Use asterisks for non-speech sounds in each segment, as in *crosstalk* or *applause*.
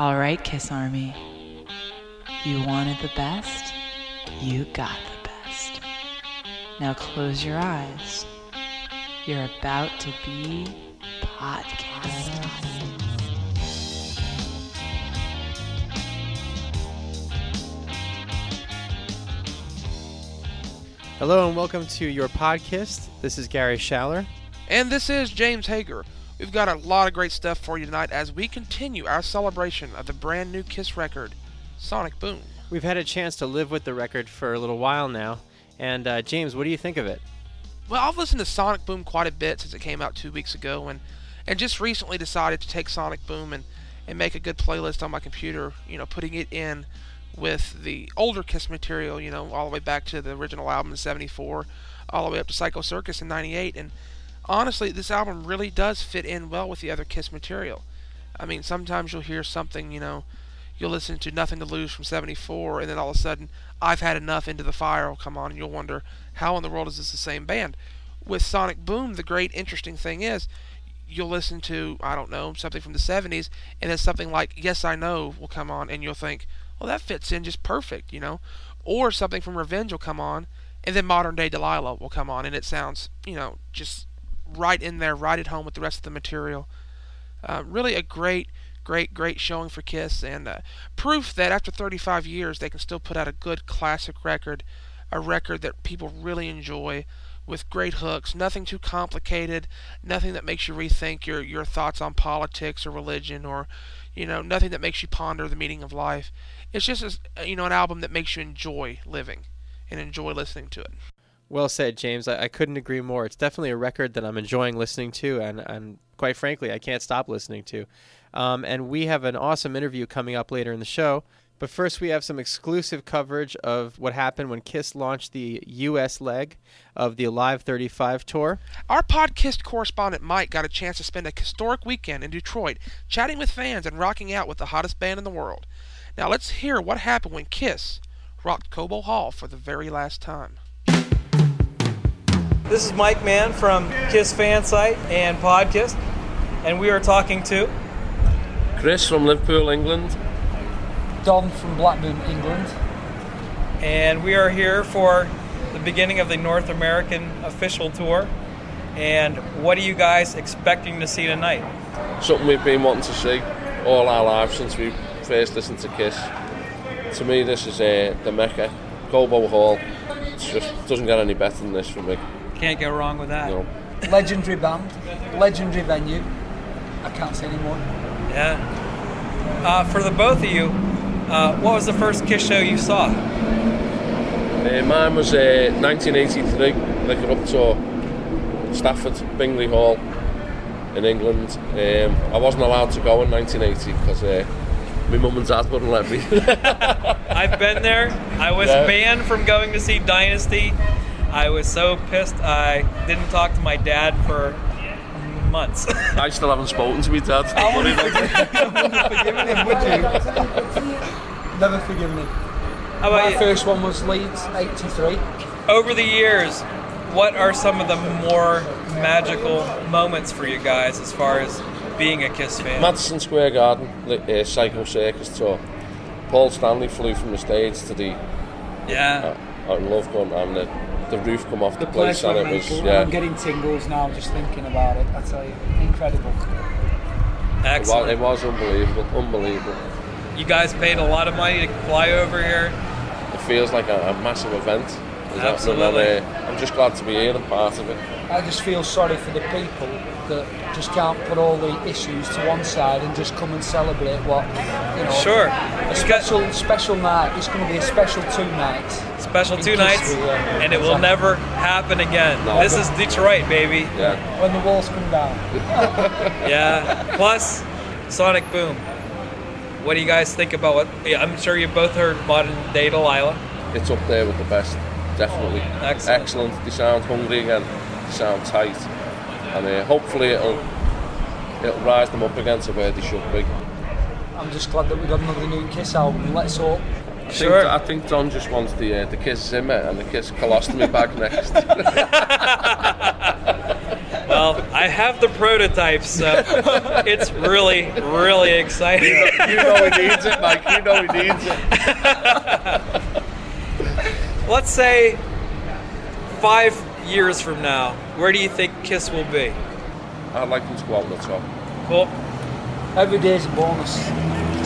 All right, Kiss Army. You wanted the best, you got the best. Now close your eyes. You're about to be podcast. Hello and welcome to your podcast. This is Gary Schaller. And this is James Hager. We've got a lot of great stuff for you tonight as we continue our celebration of the brand new Kiss record, Sonic Boom. We've had a chance to live with the record for a little while now. And uh, James, what do you think of it? Well, I've listened to Sonic Boom quite a bit since it came out two weeks ago, and, and just recently decided to take Sonic Boom and, and make a good playlist on my computer, you know, putting it in with the older Kiss material, you know, all the way back to the original album in 74, all the way up to Psycho Circus in 98. And honestly, this album really does fit in well with the other Kiss material. I mean, sometimes you'll hear something, you know, you'll listen to Nothing to Lose from 74, and then all of a sudden, I've Had Enough Into the Fire will come on, and you'll wonder, how in the world is this the same band? With Sonic Boom, the great interesting thing is, you'll listen to, I don't know, something from the 70s, and then something like Yes I Know will come on, and you'll think, well, that fits in just perfect, you know? Or something from Revenge will come on, and then Modern Day Delilah will come on, and it sounds, you know, just right in there, right at home with the rest of the material. Uh, really a great, great, great showing for Kiss, and uh, proof that after 35 years they can still put out a good classic record, a record that people really enjoy, with great hooks, nothing too complicated, nothing that makes you rethink your your thoughts on politics or religion, or you know, nothing that makes you ponder the meaning of life. It's just a, you know an album that makes you enjoy living and enjoy listening to it. Well said, James. I, I couldn't agree more. It's definitely a record that I'm enjoying listening to, and, and quite frankly, I can't stop listening to. Um, and we have an awesome interview coming up later in the show. But first, we have some exclusive coverage of what happened when Kiss launched the U.S. leg of the Alive 35 tour. Our podcast correspondent Mike got a chance to spend a historic weekend in Detroit chatting with fans and rocking out with the hottest band in the world. Now, let's hear what happened when Kiss rocked Cobo Hall for the very last time. This is Mike Mann from Kiss Fan Site and Podcast, and we are talking to Chris from Liverpool, England. Don from Blackburn, England. and we are here for the beginning of the North American official tour. And what are you guys expecting to see tonight? Something we've been wanting to see all our lives since we first listened to Kiss. To me, this is uh, the Mecca, Cobo Hall. It just doesn't get any better than this for me. Can't go wrong with that. You. Legendary band, legendary venue. I can't say anymore. Yeah. Uh, for the both of you, uh, what was the first Kiss show you saw? Uh, mine was uh, 1983, Lick It Up Tour, Stafford, Bingley Hall in England. Um, I wasn't allowed to go in 1980 because uh, my mum and dad wouldn't let me. *laughs* I've been there. I was Yeah. banned from going to see Dynasty. I was so pissed. I didn't talk to my dad for months. I still haven't spoken to my dad. *laughs* i'm not *laughs* Forgiven him, would you? Never forgiven him. How My about you? first one was Leeds, 83. Over the years, what are some of the more magical moments for you guys as far as being a Kiss fan? Madison Square Garden, the uh, Psycho Circus tour. Paul Stanley flew from the stage to the yeah. I love going and the, the roof come off the, The place place and it was mental. yeah. I'm getting tingles now I'm just thinking about it. I tell you, incredible. It was, Excellent. it was unbelievable, unbelievable. You guys paid a lot of money to fly over here. It feels like a, a massive event. Is that- Absolutely. and, uh, I'm just glad to be here and part of it. I just feel sorry for the people that just can't put all the issues to one side and just come and celebrate what you know. Sure. A special special night. It's going to be a special two nights. Special two nights, history, yeah. and it will never happen again. No. This is Detroit, baby. Yeah. When the walls come down. *laughs* Yeah. Plus, Sonic Boom. What do you guys think about what? Yeah, I'm sure you both heard Modern Day Delilah. It's up there with the best, definitely. Excellent. Excellent. They sound hungry again. They sound tight. And uh, hopefully it'll it'll rise them up again to where they should be. I'm just glad that we got another new Kiss album. Let's hope. I Sure. Think, I think Don just wants the uh, the Kiss Zimmer and the Kiss Colostomy bag next. Well, *laughs* Well, I have the prototype, so it's really, really exciting. you know he needs it, Mike. You know he needs it. *laughs* Let's say five years from now, where do you think Kiss will be? I'd like him to go out on the top. Cool. Every day's a bonus.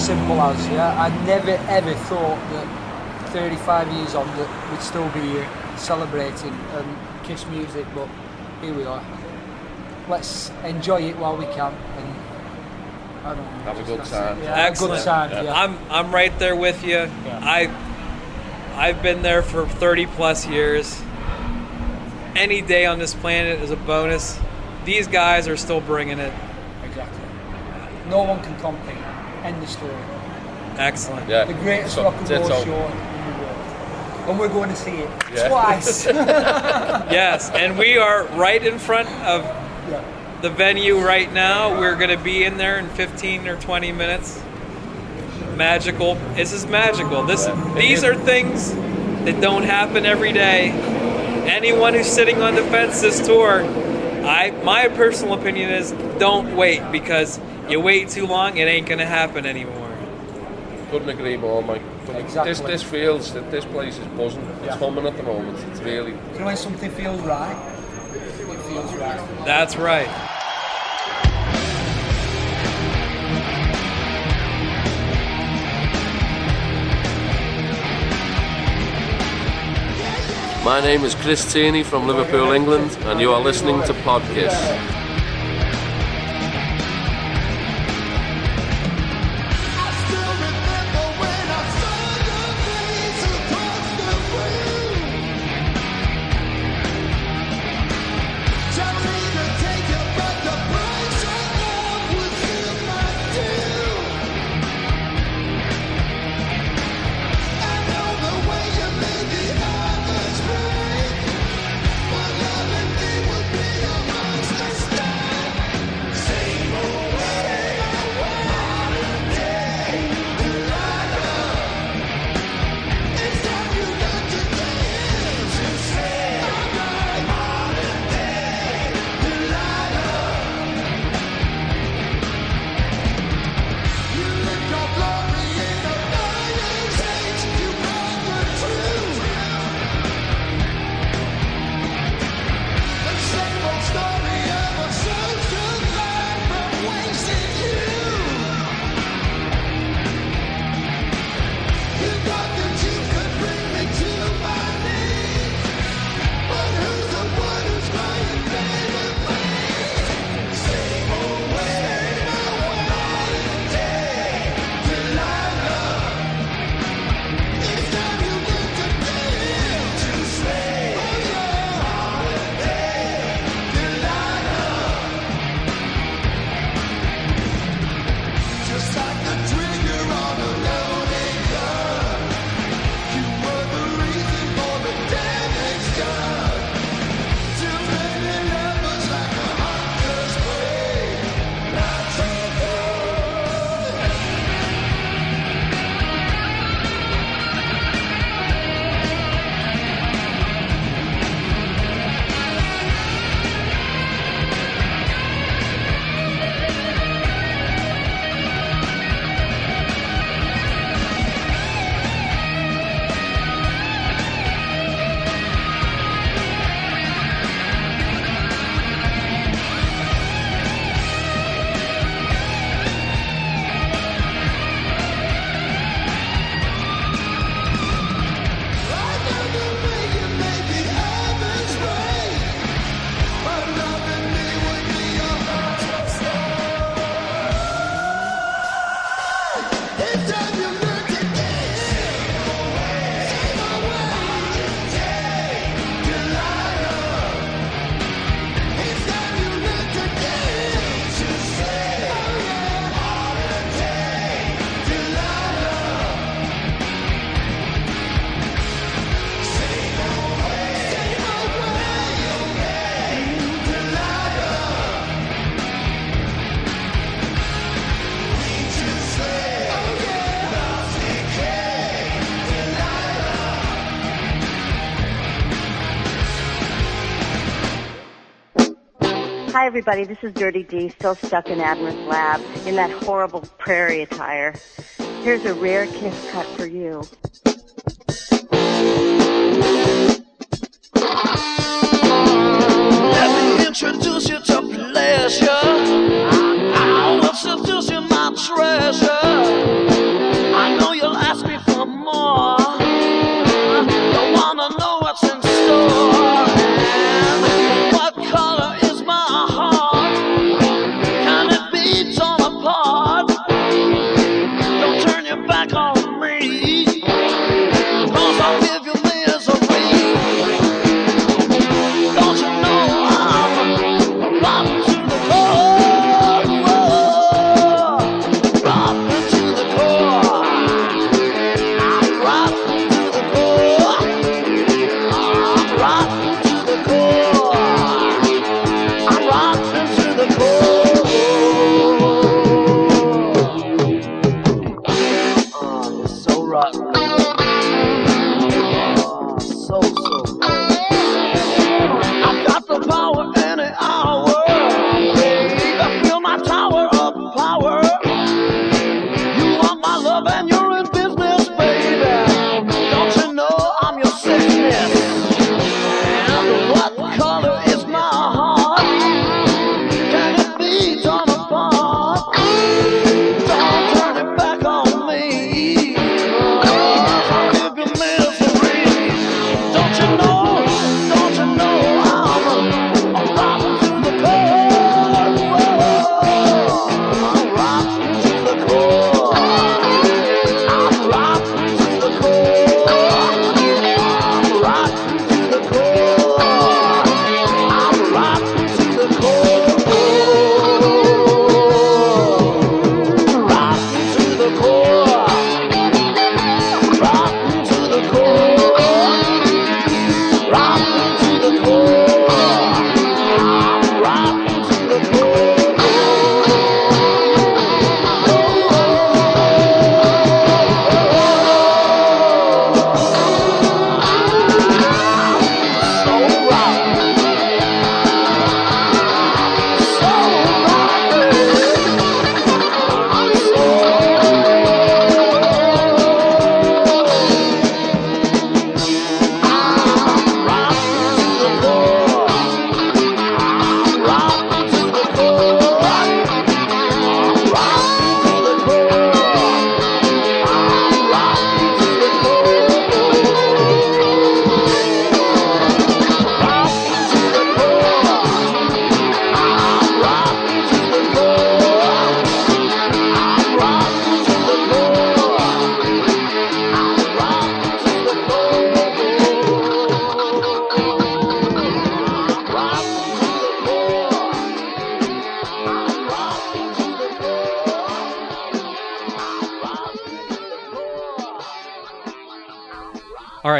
Simple as, yeah. I never ever thought that 35 years on that we'd still be here celebrating and Kiss music, but here we are. Let's enjoy it while we can and I don't know. Have a good time. Yeah, have a Excellent. good time, yeah. I'm I'm right there with you. I I've been there for 30 plus years. Any day on this planet is a bonus. These guys are still bringing it. Exactly. No one can compete. End the story. Excellent. Yeah. The greatest So, rock and roll show in the world. And we're going to see it Yeah. twice. *laughs* *laughs* Yes, and we are right in front of yeah. the venue right now. We're going to be in there in 15 or 20 minutes. Magical. This is magical. This these are things that don't happen every day. Anyone who's sitting on the fence this tour, I my personal opinion is don't wait because you wait too long, it ain't going to happen anymore. Couldn't agree more, Mike. Exactly. This this feels that this place is buzzing. It's Yeah. humming at the moment. It's really You know when something feels right? It feels right. That's right. My name is Chris Tierney from Liverpool, England, and you are listening to Podkiss. Everybody. This is Dirty D, still stuck in Admiral's lab in that horrible prairie attire. Here's a rare kiss cut for you. Let me introduce you to pleasure.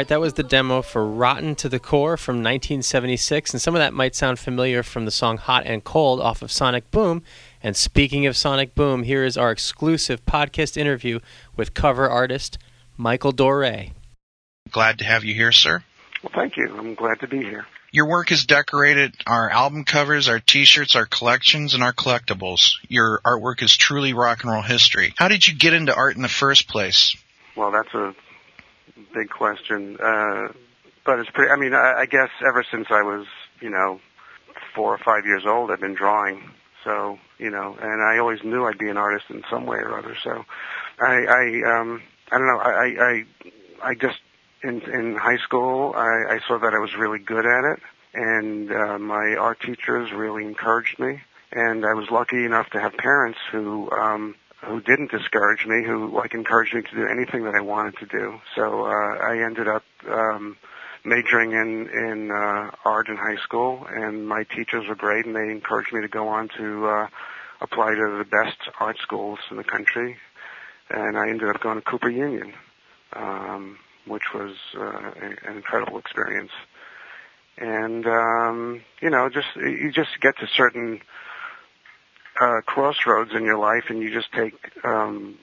Right, that was the demo for Rotten to the Core from 1976, and some of that might sound familiar from the song Hot and Cold off of Sonic Boom. And speaking of Sonic Boom, here is our exclusive podcast interview with cover artist Michael Doret. Glad to have you here, sir. Well, thank you. I'm glad to be here. Your work has decorated our album covers, our t-shirts, our collections, and our collectibles. Your artwork is truly rock and roll history. How did you get into art in the first place? Well, that's a big question. Uh, but it's pretty, I mean, I, I guess ever since I was, you know, four or five years old, I've been drawing. So, you know, and I always knew I'd be an artist in some way or other. So I, I, um, I don't know, I, I, I, just, in, in high school, I, I saw that I was really good at it. And, uh, my art teachers really encouraged me. And I was lucky enough to have parents who, um, who didn't discourage me, who like encouraged me to do anything that I wanted to do. So uh, I ended up um, majoring in in uh, art in high school, and my teachers were great, and they encouraged me to go on to uh, apply to the best art schools in the country. And I ended up going to Cooper Union, um, which was uh, an incredible experience. And um, you know, just you just get to certain uh, crossroads in your life, and you just take um,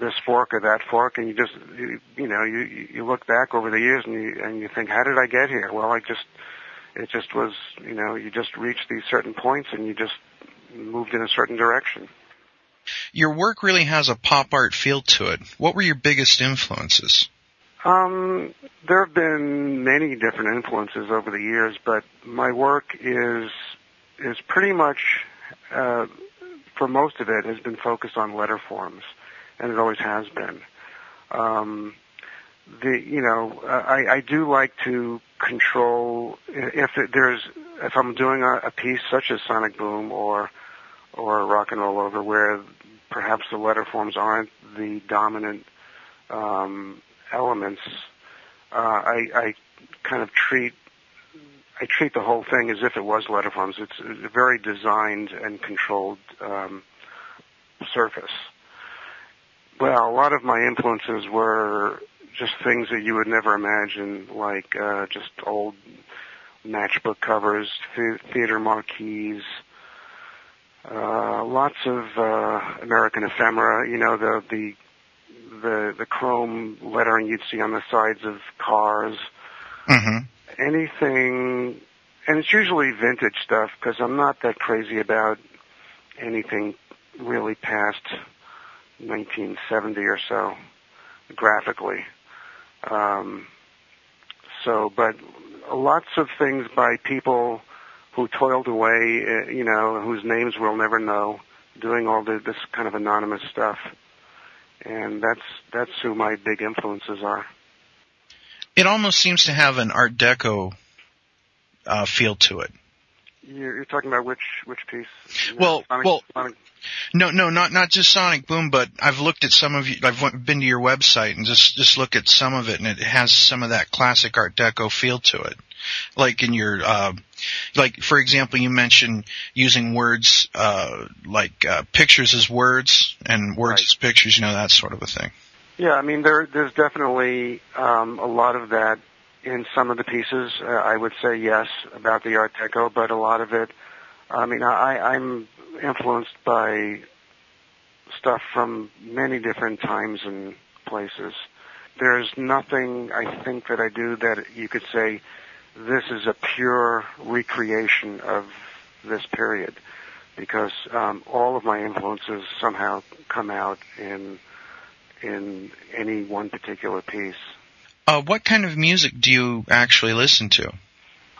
this fork or that fork, and you just you, you know you you look back over the years and you and you think, how did I get here? Well, I just it just was, you know, you just reached these certain points and you just moved in a certain direction. Your work really has a pop art feel to it. What were your biggest influences? Um, there have been many different influences over the years, but my work is is pretty much, uh, for most of it, has been focused on letter forms, and it always has been. Um, the you know I, I do like to control if there's if I'm doing a, a piece such as Sonic Boom or or Rock and Roll Over where perhaps the letter forms aren't the dominant um, elements. Uh, I, I kind of treat I treat the whole thing as if it was letter forms. It's a very designed and controlled um, surface. Well, a lot of my influences were just things that you would never imagine, like uh, just old matchbook covers, the- theater marquees, uh, lots of uh, American ephemera. You know the the the the chrome lettering you'd see on the sides of cars. Mm-hmm. Anything, and it's usually vintage stuff because I'm not that crazy about anything really past 1970 or so graphically. Um, so, but lots of things by people who toiled away, uh, you know, whose names we'll never know, doing all the, this kind of anonymous stuff, and that's that's who my big influences are. It almost seems to have an Art Deco uh, feel to it. You're, you're talking about which which piece? Well, Sonic- well, Sonic- No, no, not not just Sonic Boom, but I've looked at some of you. I've been to your website and just just look at some of it, and it has some of that classic Art Deco feel to it. Like in your, uh, like for example, you mentioned using words uh, like uh, pictures as words and words as pictures. You know that sort of a thing. Yeah, I mean there there's definitely um, a lot of that in some of the pieces. Uh, I would say yes about the Art Deco, but a lot of it. I mean, I, I'm influenced by stuff from many different times and places. There's nothing I think that I do that you could say this is a pure recreation of this period, because um, all of my influences somehow come out in in any one particular piece. Uh, what kind of music do you actually listen to?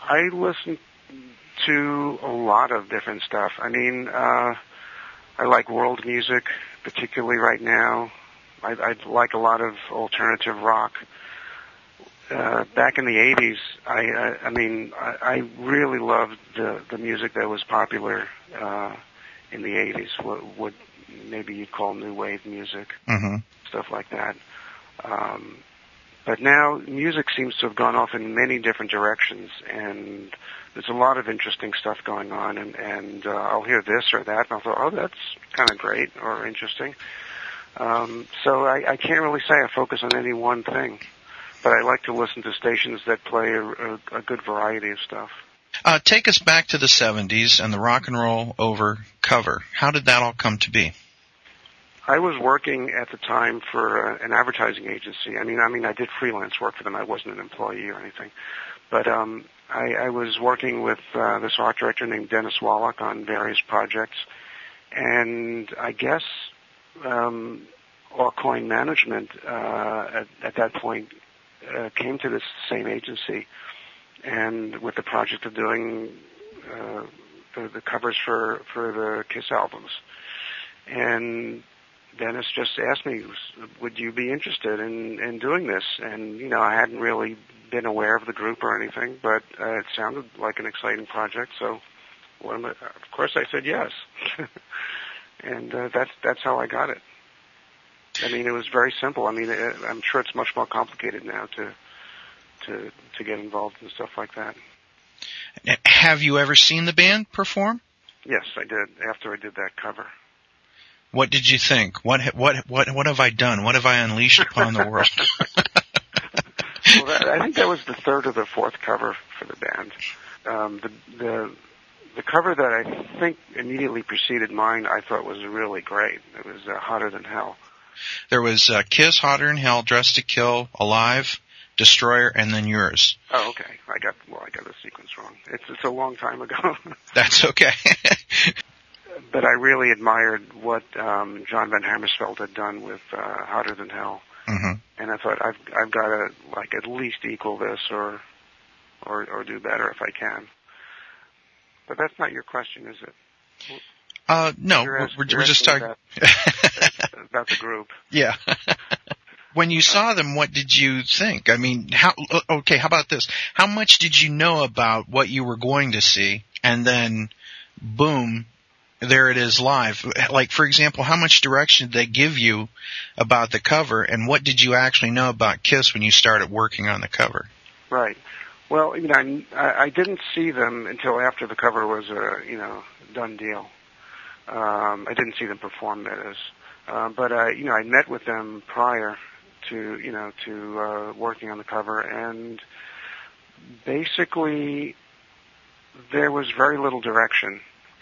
I listen to a lot of different stuff. I mean, uh, I like world music, particularly right now. I, I like a lot of alternative rock. Uh, back in the '80s, I, I, I mean, I, I really loved the the music that was popular uh, in the '80s. What, what maybe you'd call new wave music Mm-hmm. stuff like that. Um, but now music seems to have gone off in many different directions, and there's a lot of interesting stuff going on. And, and uh, I'll hear this or that, and I'll thought, oh, that's kind of great or interesting. Um, so I, I can't really say I focus on any one thing, but I like to listen to stations that play a, a, a good variety of stuff. Uh, take us back to the 70s and the rock and roll over cover. How did that all come to be? I was working at the time for uh, an advertising agency. I mean, I mean, I did freelance work for them. I wasn't an employee or anything, but um, I, I was working with uh, this art director named Dennis Wallach on various projects, and I guess um, Aucoin Management uh, at, at that point uh, came to this same agency, and with the project of doing uh, the, the covers for for the Kiss albums, and Dennis just asked me, "Would you be interested in in doing this?" And you know, I hadn't really been aware of the group or anything, but uh, it sounded like an exciting project. So, I, of course, I said yes, *laughs* and uh, that's that's how I got it. I mean, it was very simple. I mean, I'm sure it's much more complicated now to to to get involved in stuff like that. Have you ever seen the band perform? Yes, I did. After I did that cover. What did you think? What what what what have I done? What have I unleashed upon the world? *laughs* *laughs* well, that, I think that was the third or the fourth cover for the band. Um, the the the cover that I think immediately preceded mine, I thought was really great. It was uh, hotter than hell. There was uh, Kiss, Hotter than Hell, Dressed to Kill, Alive, Destroyer, and then yours. Oh, okay. I got well, I got the sequence wrong. It's it's a long time ago. *laughs* That's okay. *laughs* but I really admired what um, John Van Hamersveld had done with uh, Hotter Than Hell, hmm and I thought I've I've got to like at least equal this or or or do better if I can. But that's not your question, is it? Uh, no, You're we're, we're just talking. *laughs* about the group. yeah. When you saw them, what did you think? I mean, how? Okay, how about this? How much did you know about what you were going to see, and then, boom, there it is live. Like, for example, how much direction did they give you about the cover, and what did you actually know about Kiss when you started working on the cover? Right. Well, you know, I, I didn't see them until after the cover was a you know done deal. Um, I didn't see them perform, that is. Uh, but uh, you know, I met with them prior to you know to uh, working on the cover, and basically there was very little direction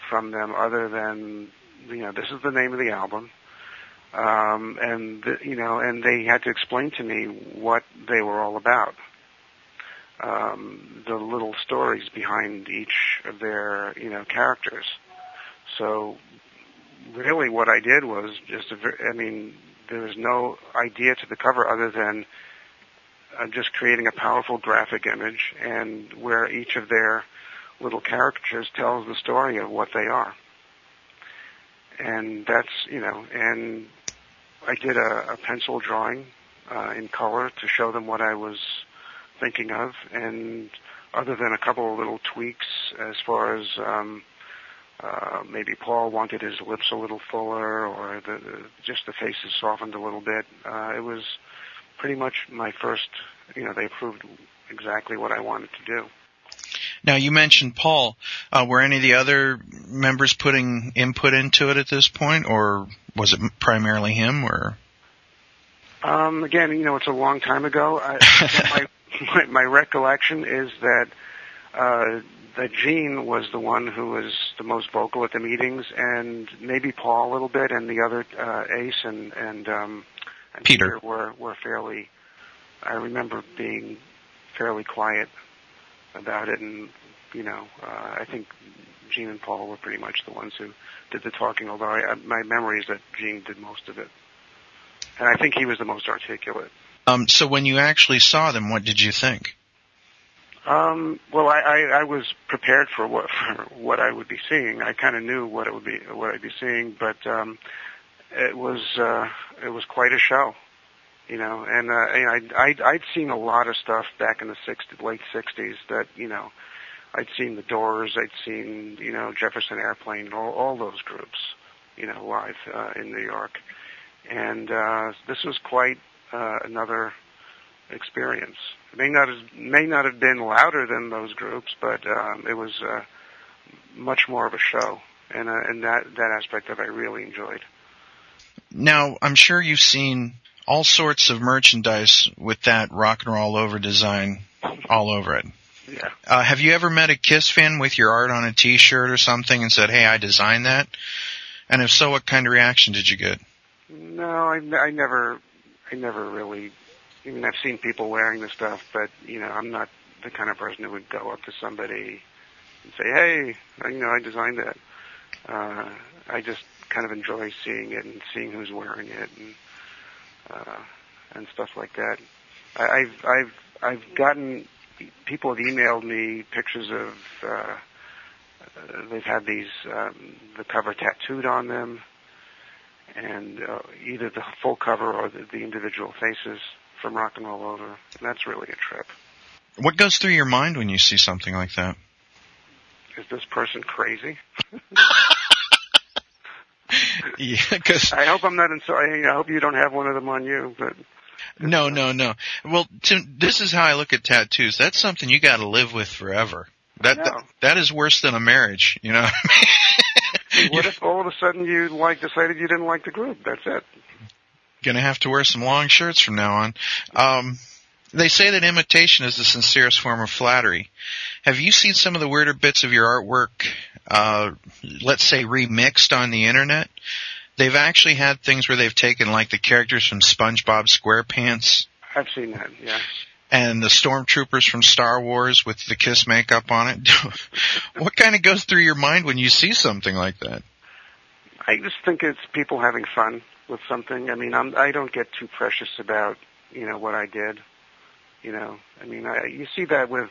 from them other than you know this is the name of the album. Um, and the, you know, and they had to explain to me what they were all about um, the little stories behind each of their you know characters. So really, what I did was just a I mean, there was no idea to the cover other than uh, just creating a powerful graphic image and where each of their little caricatures tells the story of what they are. And that's you know, and I did a, a pencil drawing uh, in color to show them what I was thinking of, and other than a couple of little tweaks as far as um, uh, maybe Paul wanted his lips a little fuller, or the, the just the faces softened a little bit. Uh, it was pretty much my first. You know, they approved exactly what I wanted to do. Now you mentioned Paul. Uh, were any of the other members putting input into it at this point, or was it primarily him? Or Um, again, you know, it's a long time ago. I, my, *laughs* my my recollection is that uh, that Gene was the one who was the most vocal at the meetings, and maybe Paul a little bit, and the other uh, Ace and and, um, and Peter. were were fairly. I remember being fairly quiet about it, and you know, uh, I think Gene and Paul were pretty much the ones who did the talking. Although I, my memory is that Gene did most of it, and I think he was the most articulate. um, so when you actually saw them, what did you think? Um, well, I, I, I was prepared for what *laughs* for what I would be seeing. I kind of knew what it would be, what I'd be seeing, but um, it was uh, it was quite a show, you know. And uh, you I'd, I'd I'd seen a lot of stuff back in the 60s, late '60s that you know, I'd seen the Doors, I'd seen you know Jefferson Airplane, all, all those groups, you know, live uh, in New York, and uh, this was quite uh, another experience. May not have, may not have been louder than those groups, but um, it was uh, much more of a show, and uh, and that that aspect of it I really enjoyed. Now I'm sure you've seen all sorts of merchandise with that rock and roll over design all over it. Yeah. Uh, have you ever met a Kiss fan with your art on a T-shirt or something and said, "Hey, I designed that"? And if so, what kind of reaction did you get? No, I, I never, I never really. I mean, I've seen people wearing the stuff, but you know, I'm not the kind of person who would go up to somebody and say, "Hey, you know, I designed that." Uh, I just kind of enjoy seeing it and seeing who's wearing it and uh, and stuff like that. I, I've I've I've gotten people have emailed me pictures of uh, uh, they've had these um, the cover tattooed on them and uh, either the full cover or the, the individual faces from Rock and Roll Over. And that's really a trip. What goes through your mind when you see something like that? Is this person crazy? *laughs* Yeah, because I hope I'm not. I hope you don't have one of them on you. But no, no, no. Well, Tim, this is how I look at tattoos. That's something you got to live with forever. That, that that is worse than a marriage. You know. what *laughs* if all of a sudden you like decided you didn't like the group? That's it. Gonna have to wear some long shirts from now on. Um, they say that imitation is the sincerest form of flattery. Have you seen some of the weirder bits of your artwork, uh, let's say remixed on the internet? They've actually had things where they've taken like the characters from SpongeBob SquarePants I've seen that. Yeah. and the stormtroopers from Star Wars with the Kiss makeup on it. *laughs* what kind of goes through your mind when you see something like that? I just think it's people having fun with something. I mean, I'm, I don't get too precious about you know what I did. You know, I mean, I, you see that with,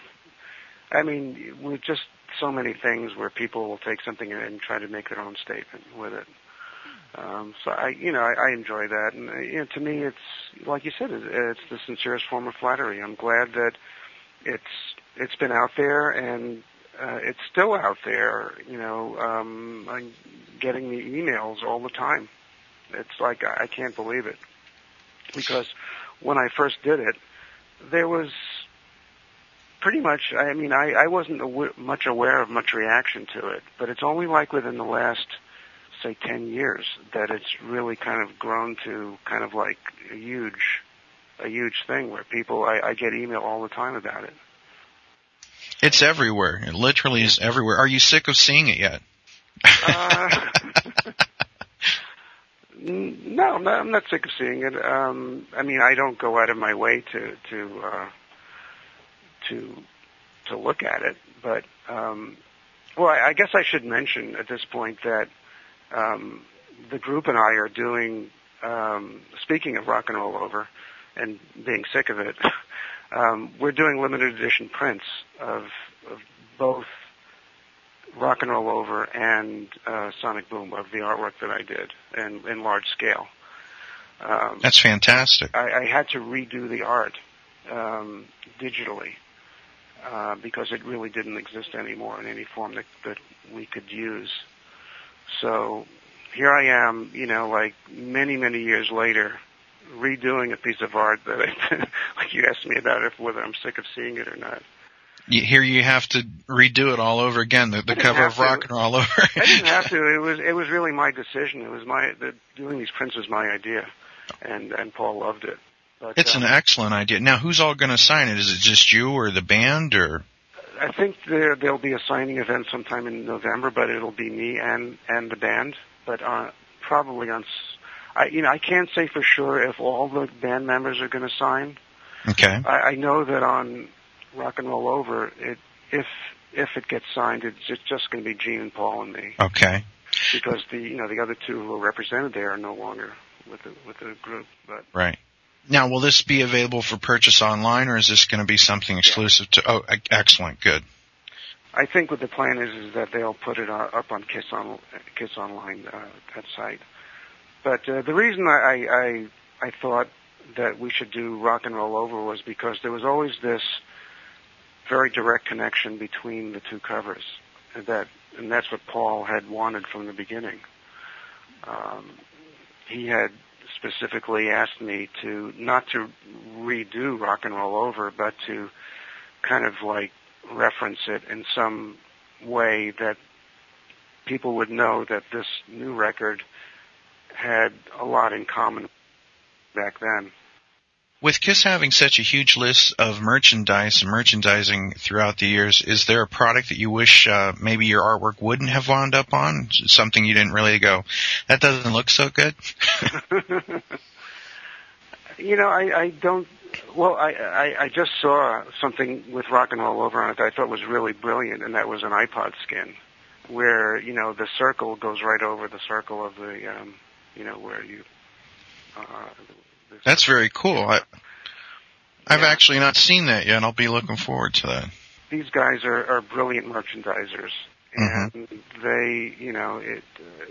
I mean, with just so many things where people will take something and try to make their own statement with it. Um, so I, you know, I, I enjoy that, and uh, you know, to me, it's like you said, it, it's the sincerest form of flattery. I'm glad that it's it's been out there and uh, it's still out there. You know, um, I'm getting the emails all the time. It's like I, can't believe it because when I first did it, there was pretty much. I mean, I, I wasn't aw- much aware of much reaction to it, but it's only like within the last say 10 years that it's really kind of grown to kind of like a huge a huge thing where people I, I get email all the time about it. It's everywhere. It literally is everywhere. Are you sick of seeing it yet? Uh, *laughs* *laughs* no, I'm not, I'm not sick of seeing it. Um, I mean, I don't go out of my way to to uh, to to look at it, but um, well, I, I guess I should mention at this point that um, the group and I are doing. Um, speaking of rock and roll over, and being sick of it, *laughs* um, we're doing limited edition prints of, of both rock and roll over and uh, Sonic Boom of the artwork that I did in, in large scale. Um, That's fantastic. I, I had to redo the art um, digitally uh, because it really didn't exist anymore in any form that, that we could use. So here I am, you know, like many, many years later, redoing a piece of art that I, *laughs* like you asked me about if whether I'm sick of seeing it or not. Here you have to redo it all over again. The, the cover of to. Rock and Roll *laughs* Over. I didn't have to. It was it was really my decision. It was my the, doing these prints was my idea, and and Paul loved it. But, It's um, an excellent idea. Now, who's all going to sign it? Is it just you or the band or? I think there there'll be a signing event sometime in November, but it'll be me and and the band. But uh, probably on, s- I you know I can't say for sure if all the band members are going to sign. Okay. I, I know that on Rock and Roll Over, it if if it gets signed, it's just, just going to be Gene and Paul and me Okay. because the you know the other two who are represented there are no longer with the with the group. But Right. Now, will this be available for purchase online, or is this going to be something exclusive to? Oh, excellent. Good. I think what the plan is is that they'll put it uh, up on Kiss on Kiss Online uh, that site. But uh, the reason I, I I thought that we should do Rock and Roll Over was because there was always this very direct connection between the two covers, and that and that's what Paul had wanted from the beginning. Um, he had specifically asked me to not to redo Rock and Roll Over, but to kind of like reference it in some way that people would know that this new record had a lot in common back then. With Kiss having such a huge list of merchandise and merchandising throughout the years, is there a product that you wish uh, maybe your artwork wouldn't have wound up on? Something you didn't really go, that doesn't look so good. *laughs* you know, I, I don't. Well, I, I I just saw something with rock and roll over on it that I thought was really brilliant, and that was an iPod skin, where you know the circle goes right over the circle of the, um, you know, where you. Uh, That's very cool. I, I've actually not seen that yet. and I'll be looking forward to that. these guys are, are brilliant merchandisers, and they, you know, it. Uh,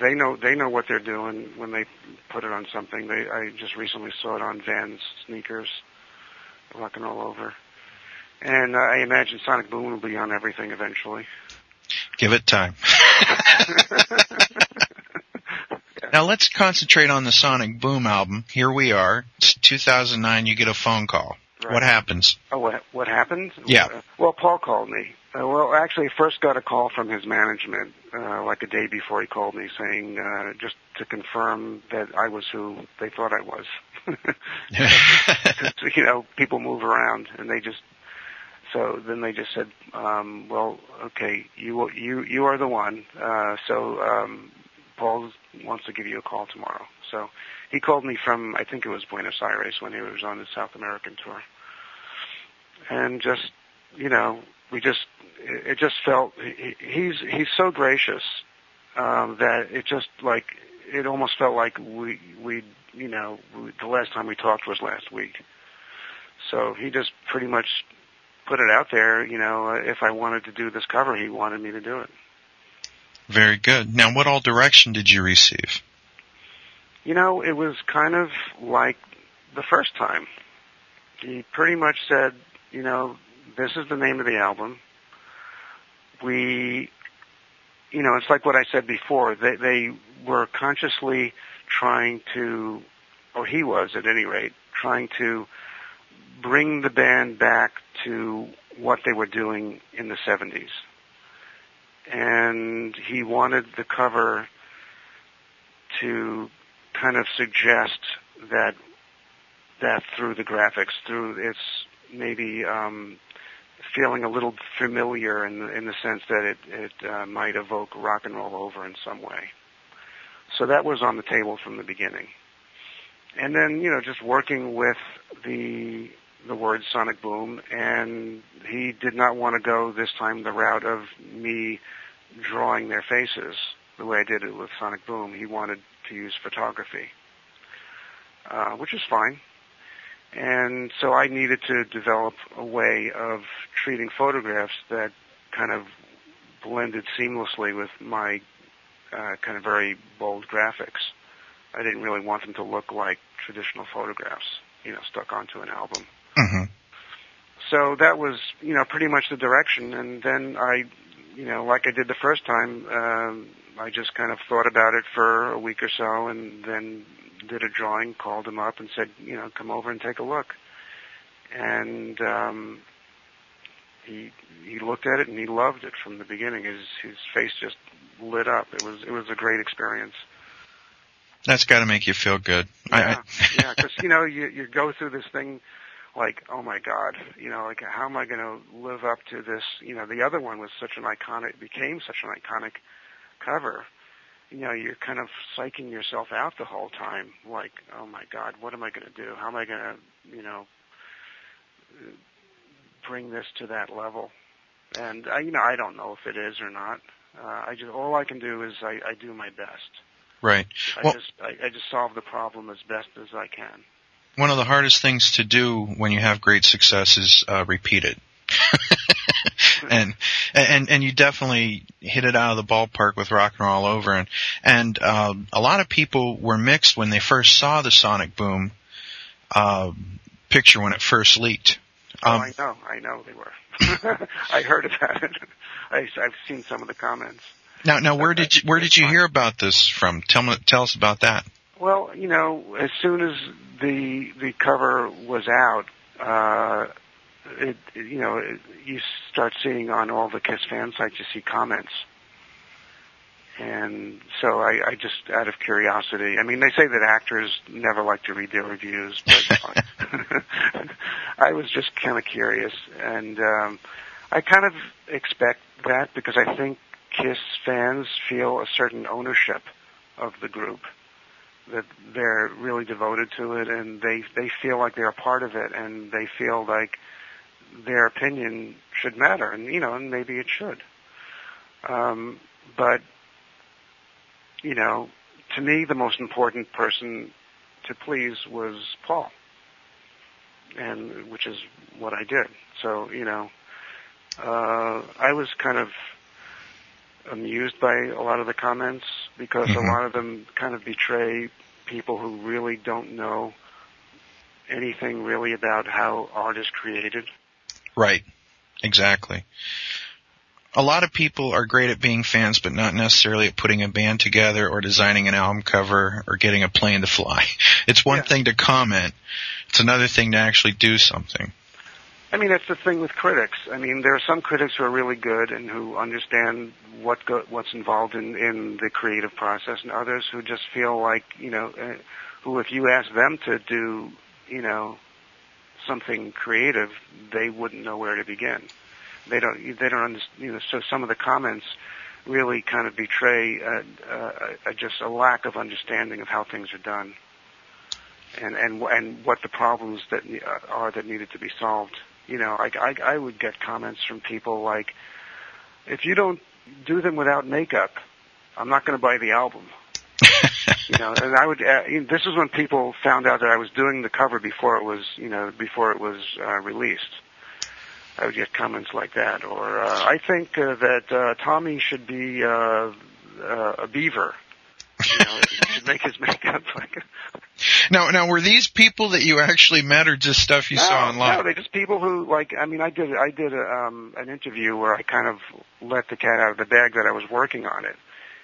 they know they know what they're doing when they put it on something. They I just recently saw it on Vans sneakers, rock all over, and uh, I imagine Sonic Boom will be on everything eventually. Give it time. *laughs* *laughs* Now let's concentrate on the Sonic Boom album. Here we are. It's 2009. You get a phone call. Right. What happens? Oh, what what happened? Yeah. Well, Paul called me. Uh, well, actually, first got a call from his management, uh, like a day before he called me, saying uh, just to confirm that I was who they thought I was. *laughs* *laughs* you know, people move around, and they just. So then they just said, um, "Well, okay, you you you are the one." Uh, so um, Paul wants to give you a call tomorrow. So he called me from I think it was Buenos Aires when he was on his South American tour, and just you know we just it, just felt he's he's so gracious um, that it just like it almost felt like we we you know the last time we talked was last week. So he just pretty much put it out there. You know, if I wanted to do this cover, he wanted me to do it. Very good. Now, what all direction did you receive? You know, it was kind of like the first time. He pretty much said, you know, this is the name of the album. We, you know, it's like what I said before. They, they were consciously trying to, or he was at any rate, trying to bring the band back to what they were doing in the 70s. And he wanted the cover to kind of suggest that that through the graphics, through its maybe um, feeling a little familiar in in the sense that it it uh, might evoke rock and roll over in some way. So that was on the table from the beginning. And then you know just working with the the word sonic boom and he did not want to go this time the route of me drawing their faces the way I did it with sonic boom. He wanted to use photography, uh, which is fine. And so I needed to develop a way of treating photographs that kind of blended seamlessly with my uh, kind of very bold graphics. I didn't really want them to look like traditional photographs, you know, stuck onto an album. Mm-hmm. So that was, you know, pretty much the direction. And then I, you know, like I did the first time, um, I just kind of thought about it for a week or so, and then did a drawing, called him up, and said, you know, come over and take a look. And um, he he looked at it and he loved it from the beginning. His his face just lit up. It was it was a great experience. That's got to make you feel good. I, Yeah, I, yeah, because you know you you go through this thing like oh my god, you know like how am I going to live up to this? You know the other one was such an iconic became such an iconic cover. You know you're kind of psyching yourself out the whole time. Like oh my god, what am I going to do? How am I going to you know bring this to that level? And I, you know I don't know if it is or not. Uh, I just all I can do is I, I do my best. right. I Well, just I, I just solve the problem as best as I can. One of the hardest things to do when you have great success is uh, repeat it. *laughs* and and and you definitely hit it out of the ballpark with rock and roll over and and um, a lot of people were mixed when they first saw the sonic boom uh, picture when it first leaked. Oh, Um, I know, I know they were. *laughs* I heard about it. *laughs* I, I've seen some of the comments. now now where did you where did you hear about this from? Tell me tell us about that. Well, you know, as soon as the the cover was out, uh, it, it you know it, you start seeing on all the Kiss fan sites you see comments, and so I, I just out of curiosity. I mean, they say that actors never like to read their reviews, but *laughs* I was just kind of curious, and um, I kind of expect that because I think Kiss fans feel a certain ownership of the group that they're really devoted to it and they they feel like they're a part of it and they feel like their opinion should matter and you know and maybe it should. Um but you know to me the most important person to please was Paul and which is what I did. So you know uh I was kind of amused by a lot of the comments because Mhm. a lot of them kind of betray people who really don't know anything really about how art is created. Right. Exactly. A lot of people are great at being fans, but not necessarily at putting a band together or designing an album cover or getting a plane to fly. *laughs* It's one Yeah. thing to comment. It's another thing to actually do something. I mean, that's the thing with critics. I mean, there are some critics who are really good and who understand what go- what's involved in in the creative process, and others who just feel like you know, uh, who if you ask them to do, you know, something creative, they wouldn't know where to begin. They don't. They don't understand. You know, so some of the comments really kind of betray uh, uh, uh, just a lack of understanding of how things are done, and and and what the problems that are that needed to be solved. You know, I, I I would get comments from people like, if you don't do them without makeup, I'm not going to buy the album. *laughs* you know, and I would. Uh, you know, this is when people found out that I was doing the cover before it was, you know, before it was uh, released. I would get comments like that, or uh, I think uh, that uh, Tommy should be uh, uh, a beaver. You know, should make his makeup *laughs* like. Now, now were these people that you actually met, or just stuff you no, saw online? No, they're just people who like. I mean, I did I did a, um, an interview where I kind of let the cat out of the bag that I was working on it,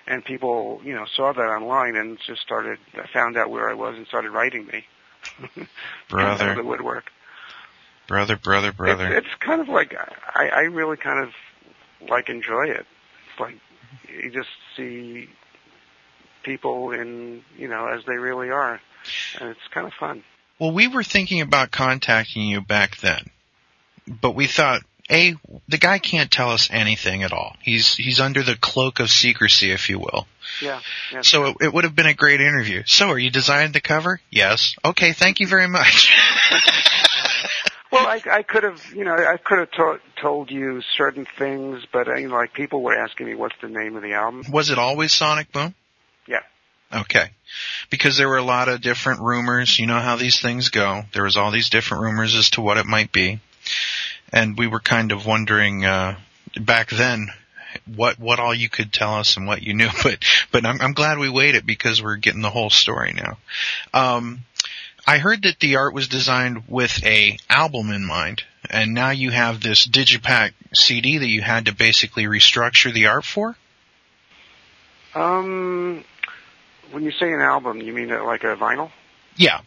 and people you know saw that online and just started found out where I was and started writing me. *laughs* Brother. Out of the woodwork. Brother, brother, brother. It's, it's kind of like I, I really kind of like enjoy it. It's like you just see people in you know as they really are, and it's kind of fun. Well, we were thinking about contacting you back then, but we thought, a the guy can't tell us anything at all. He's he's under the cloak of secrecy, if you will. Yeah. yeah. So it, it would have been a great interview. So, are you designing the cover? Yes. Okay. Thank you very much. *laughs* Well, I, I could have, you know, I could have to- told you certain things, but uh, you know, like people were asking me what's the name of the album. Was it always Sonic Boom? Okay. Because there were a lot of different rumors. You know how these things go. There was all these different rumors as to what it might be. And we were kind of wondering, uh, back then, what, what all you could tell us and what you knew. *laughs* But, but I'm, I'm glad we waited because we're getting the whole story now. Um, I heard that the art was designed with a album in mind, and now you have this digipack CD that you had to basically restructure the art for. Um, when you say an album, you mean like a vinyl? Yeah.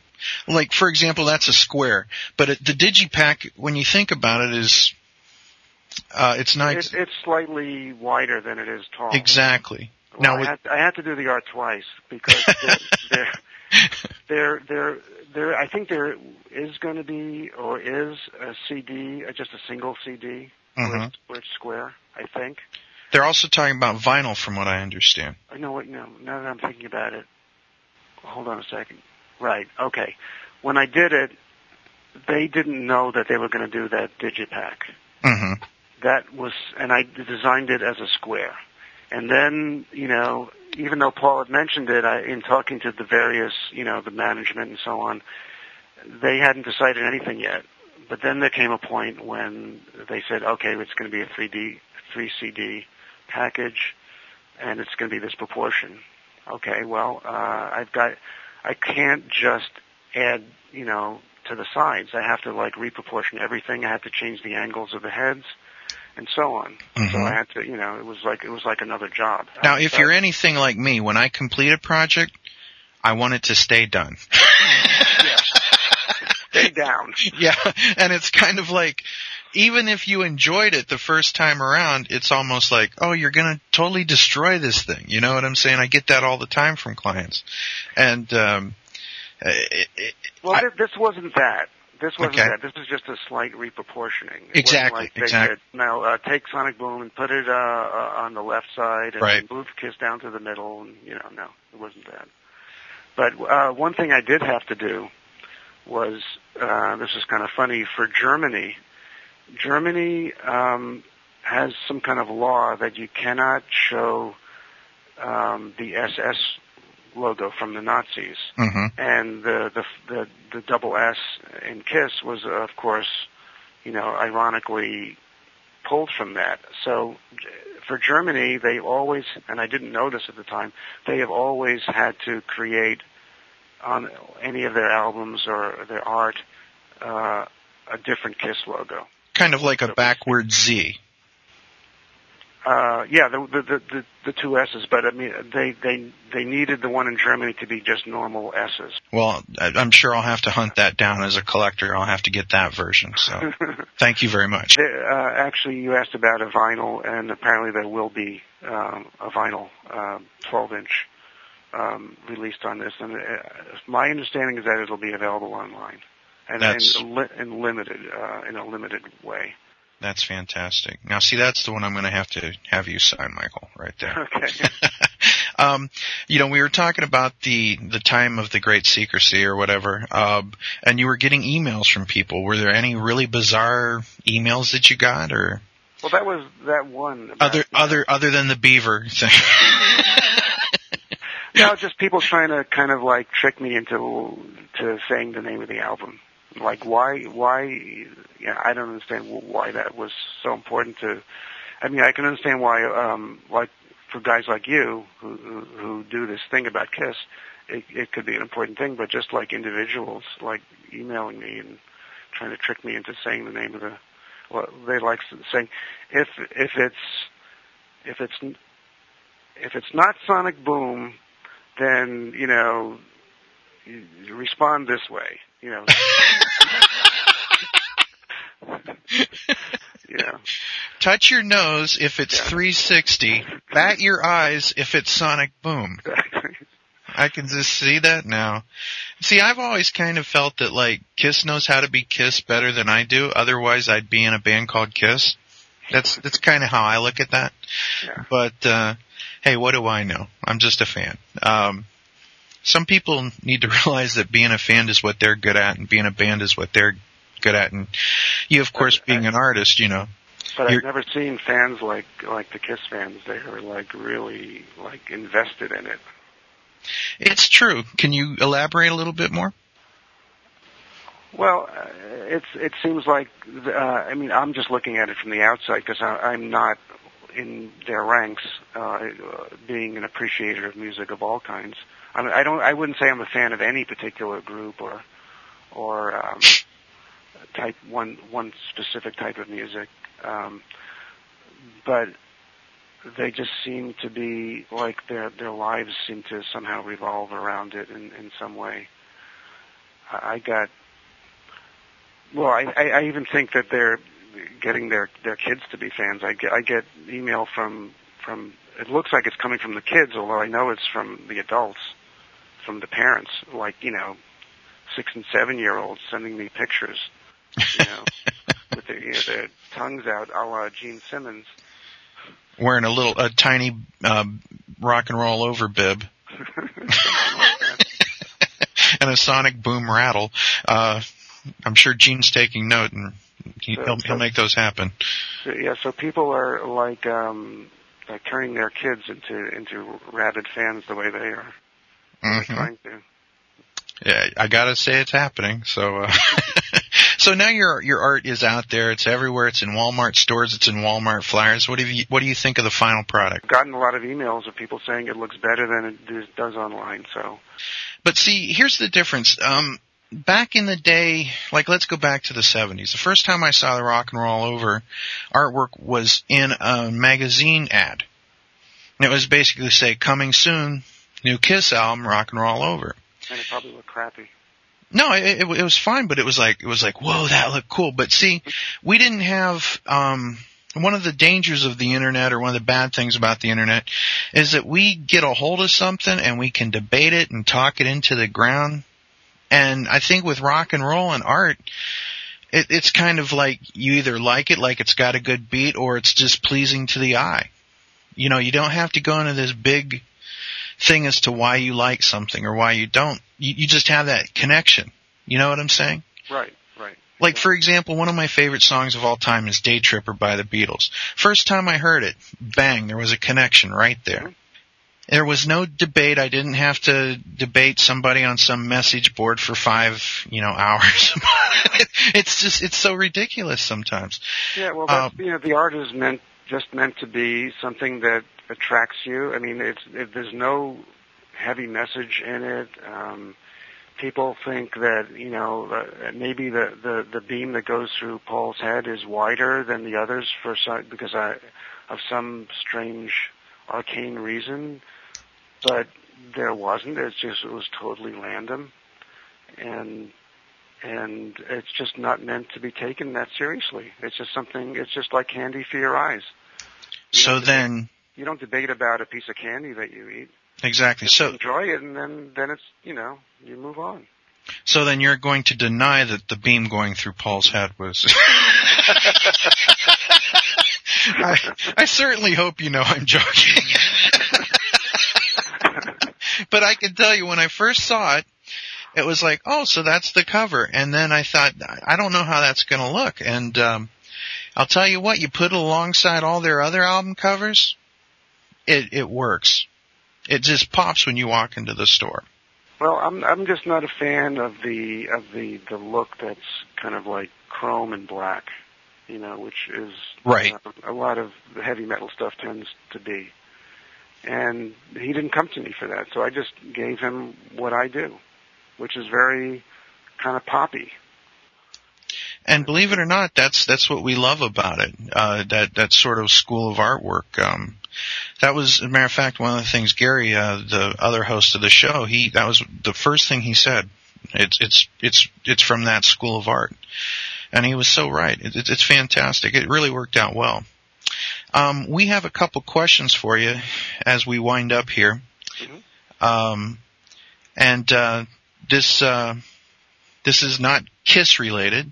Like, for example, that's a square. But it, the digipack, when you think about it, is, uh, it's nice. It, it's slightly wider than it is tall. Exactly. Well, now, I, with, had, I had to do the art twice because *laughs* there, there, there. I think there is going to be or is a CD, uh, just a single CD, Mhm. it's, it's square. I think. They're also talking about vinyl, from what I understand. I know what. No, now that I'm thinking about it, hold on a second. Right. Okay. When I did it, they didn't know that they were going to do that digipack. hmm That was, and I designed it as a square. And then, you know, even though Paul had mentioned it, I, in talking to the various, you know, the management and so on, they hadn't decided anything yet. But then there came a point when they said, okay, it's going to be a 3D, 3 CD package, and it's going to be this proportion. Okay, well, uh, I've got, I can't just add, you know, to the sides. I have to like reproportion everything. I have to change the angles of the heads, and so on. So Mhm. I had to, you know, it was like it was like another job. Now, if So- you're anything like me, when I complete a project, I want it to stay done. *laughs* stay down. *laughs* yeah, and it's kind of like, even if you enjoyed it the first time around, it's almost like, oh, you're gonna totally destroy this thing. You know what I'm saying? I get that all the time from clients, and um, it, it, Well, thi- this wasn't that. This wasn't Okay. that. This is just a slight reproportioning. It Exactly, Like they exactly. said, now uh, take Sonic Boom and put it uh, uh, on the left side, and Right. move Kiss down to the middle, and you know, no, it wasn't that. But uh, one thing I did have to do was uh, this is kind of funny for Germany. Germany um, has some kind of law that you cannot show um, the SS logo from the Nazis Mhm. and the, the the the double S in Kiss was, uh, of course, you know, ironically pulled from that. So for Germany, they always, and I didn't know this at the time, they have always had to create on any of their albums or their art uh, a different Kiss logo. Kind of like a backward Z. Uh, yeah, the, the the the two S's, but I mean, they they they needed the one in Germany to be just normal S's. Well, I'm sure I'll have to hunt that down as a collector. I'll have to get that version. So, *laughs* thank you very much. There, uh, actually, you asked about a vinyl, and apparently there will be um, a vinyl, um 12-inch, um, released on this. And uh, my understanding is that it'll be available online, and, That's- and li- in limited, uh, in a limited way. That's fantastic. Now, see, that's the one I'm going to have to have you sign, Michael, right there. Okay. *laughs* um, you know, we were talking about the the time of the great secrecy or whatever, um, and you were getting emails from people. Were there any really bizarre emails that you got, or Well, that was that one. about- other other other than the beaver thing? *laughs* No, just people trying to kind of like trick me into to saying the name of the album. Like why why yeah, I don't understand why that was so important to I mean, I can understand why um like for guys like you who who, who do this thing about Kiss, it it could be an important thing, but just like individuals like emailing me and trying to trick me into saying the name of the what they like saying if if it's if it's if it's not Sonic Boom then you know respond this way you know *laughs* yeah Touch your nose if it's 360. Bat your eyes if it's Sonic Boom. I can just see that now. See, I've always kind of felt that like Kiss knows how to be Kiss better than I do. Otherwise, I'd be in a band called Kiss. That's that's kind of how I look at that. Yeah. But uh hey, what do I know? I'm just a fan. Um some people need to *laughs* realize that being a fan is what they're good at and being a band is what they're good at and you of course being an artist, you know. but I've never seen fans like like the Kiss fans they are like really like invested in it It's true. Can you elaborate a little bit more? Well, uh, it's it seems like uh, I mean I'm just looking at it from the outside because I'm not in their ranks, uh, uh, being an appreciator of music of all kinds. I, mean, I don't I wouldn't say I'm a fan of any particular group or or um, *laughs* type one one specific type of music, um, but they just seem to be like their their lives seem to somehow revolve around it in in some way. I I got well, I, I, I even think that they're getting their their kids to be fans. I get I get email from from it looks like it's coming from the kids, although I know it's from the adults, from the parents, like you know, six and seven year olds sending me pictures, you know, *laughs* with their you know, their tongues out, a la Gene Simmons. Wearing a little a tiny um, rock and roll over bib *laughs* and a Sonic Boom rattle. Uh, I'm sure Gene's taking note and he, So- he'll, he'll make those happen. So, yeah, so people are like um like turning their kids into into rabid fans the way they are. Mhm. trying to. Yeah, I gotta say it's happening. So, uh, *laughs* so now your your art is out there. It's everywhere. It's in Walmart stores. It's in Walmart flyers. What do you What do you think of the final product? I've gotten a lot of emails of people saying it looks better than it does- does online. So But see, here's the difference. Um, back in the day, like let's go back to the 70s. The first time I saw the rock and roll over artwork was in a magazine ad. And it was basically say, coming soon, new Kiss album, rock and roll over. and it probably looked crappy. No, it, it, it was fine, but it was like, it was like, whoa, that looked cool. But see, we didn't have, um, one of the dangers of the internet or one of the bad things about the internet is that we get a hold of something and we can debate it and talk it into the ground. And I think with rock and roll and art, it, it's kind of like you either like it, like it's got a good beat, or it's just pleasing to the eye. You know, you don't have to go into this big thing as to why you like something or why you don't. You, you just have that connection. You know what I'm saying? Right, right. Like for example, one of my favorite songs of all time is Day Tripper by the Beatles. First time I heard it, bang, there was a connection right there. There was no debate. I didn't have to debate somebody on some message board for five, you know, *laughs* hours. it's just, it's so ridiculous sometimes. Yeah, well, Um, you know, the art is meant just meant to be something that attracts you. I mean, it's it, there's no heavy message in it. Um, people think that you know uh, maybe the, the the beam that goes through Paul's head is wider than the others for some, because I, of some strange arcane reason, but there wasn't. It's just it was totally random, and and it's just not meant to be taken that seriously. It's just something. It's just like candy for your eyes. So then, You don't debate about a piece of candy that you eat. exactly. So, Enjoy it, and then then it's you know you move on. so then you're going to deny that the beam going through Paul's head was. *laughs* I, I certainly hope you know I'm joking. *laughs* but I can tell you when I first saw it, it was like, oh, so that's the cover. And then I thought, I don't know how that's going to look. And um, I'll tell you what, you put it alongside all their other album covers, it it works. It just pops when you walk into the store. Well, I'm I'm just not a fan of the of the the look that's kind of like chrome and black, you know, which is Right. uh, a lot of the heavy metal stuff tends to be. And he didn't come to me for that, so I just gave him what I do, which is very kind of poppy. And believe it or not, that's that's what we love about it. Uh, that that sort of school of artwork. Um, that was, as a matter of fact, one of the things Gary, uh, the other host of the show, he that was the first thing he said. It's it's it's it's from that school of art, and he was so right. It, it, it's fantastic. It really worked out well. Um, we have a couple questions for you as we wind up here, um, and uh, this uh, this is not Kiss related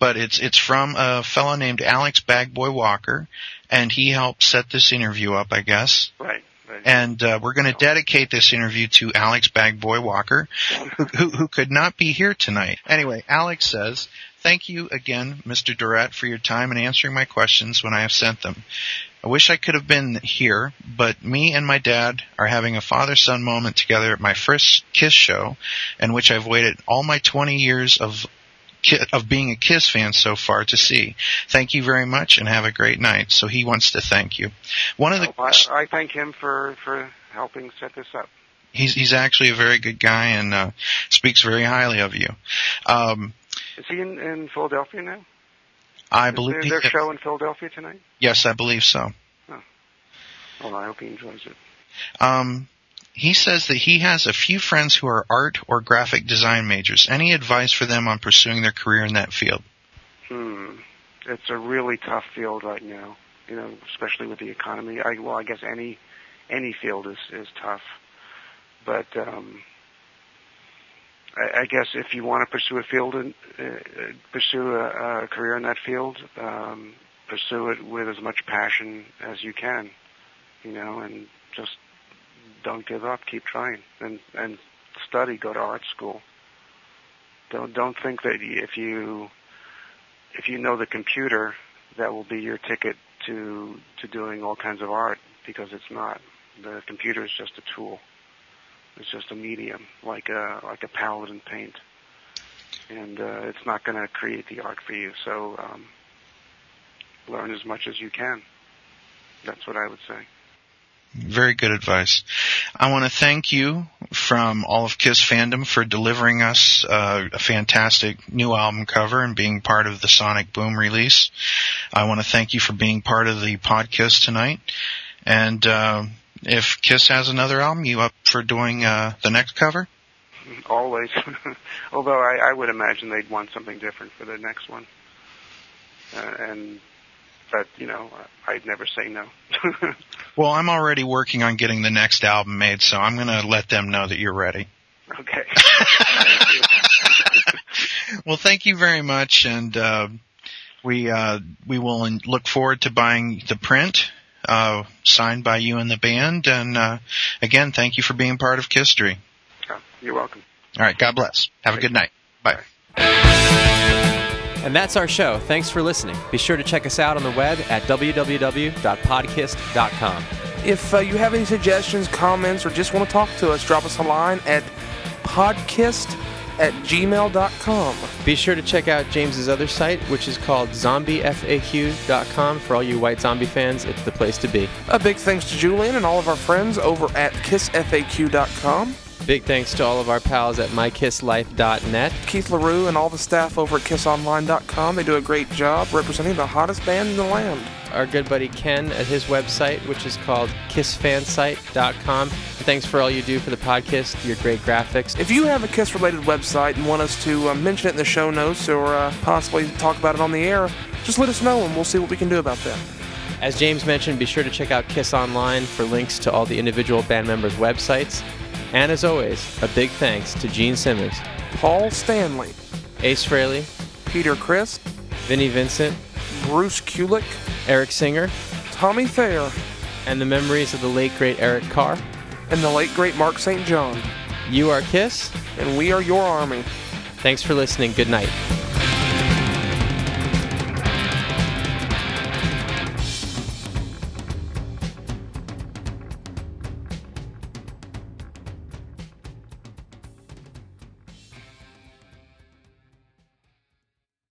but it's it's from a fellow named Alex Bagboy Walker, and he helped set this interview up, I guess. Right. right. And uh, we're going to dedicate this interview to Alex Bagboy Walker, who, who, who could not be here tonight. Anyway, Alex says, "Thank you again, Mr. Doret, for your time and answering my questions when I have sent them. I wish I could have been here, but me and my dad are having a father-son moment together at my first Kiss show, in which I've waited all my 20 years of of being a Kiss fan so far to see. Thank you very much and have a great night. So he wants to thank you. One of the I, I thank him for for helping set this up. he's he's actually a very good guy and uh, speaks very highly of you. Um, Is he in, in Philadelphia now? I Is believe there, he, their show in Philadelphia tonight? yes, I believe so. Well, I hope he enjoys it. Um, he says that he has a few friends who are art or graphic design majors. Any advice for them on pursuing their career in that field? Hmm. It's a really tough field right now. You know, especially with the economy. I well, I guess any any field is is tough. But um, I, I guess if you want to pursue a field and uh, pursue a, a career in that field, um, pursue it with as much passion as you can. You know, and just don't give up. Keep trying and and study. Go to art school. Don't don't think that if you if you know the computer, that will be your ticket to to doing all kinds of art because it's not. The computer is just a tool. It's just a medium, like a like a palette and paint, and uh, it's not going to create the art for you. So um, learn as much as you can. That's what I would say. Very good advice. I want to thank you from all of Kiss fandom for delivering us uh, a fantastic new album cover and being part of the Sonic Boom release. I want to thank you for being part of the podcast tonight. And uh, if Kiss has another album, you up for doing uh, the next cover? Always. *laughs* Although I, I would imagine they'd want something different for the next one. Uh, and but you know, I'd never say no. *laughs* Well, I'm already working on getting the next album made, so I'm going to let them know that you're ready. okay. *laughs* Well, thank you very much, and uh, we uh, we will in- look forward to buying the print uh, signed by you and the band. And uh, again, thank you for being part of Kistery. Oh, You're welcome. All right, God bless. Have a good night. Bye. And that's our show. Thanks for listening. Be sure to check us out on the web at www.podkist.com. If uh, you have any suggestions, comments, or just want to talk to us, drop us a line at podkist at gmail.com. Be sure to check out James's other site, which is called zombiefaq.com. For all you white zombie fans, it's the place to be. A big thanks to Julian and all of our friends over at kissfaq.com. Big thanks to all of our pals at mykisslife.net. Keith Leroux and all the staff over at kissonline.com. They do a great job representing the hottest band in the land. Our good buddy Ken at his website, which is called kissfansite.com. Thanks for all you do for the podcast, your great graphics. If you have a Kiss related website and want us to uh, mention it in the show notes or uh, possibly talk about it on the air, just let us know and we'll see what we can do about that. As James mentioned, be sure to check out Kiss Online for links to all the individual band members' websites. And as always, a big thanks to Gene Simmons, Paul Stanley, Ace Frehley, Peter Criss, Vinnie Vincent, Bruce Kulick, Eric Singer, Tommy Thayer, and the memories of the late great Eric Carr. and the late great Mark St. John. You are Kiss. And we are your army. Thanks for listening. Good night.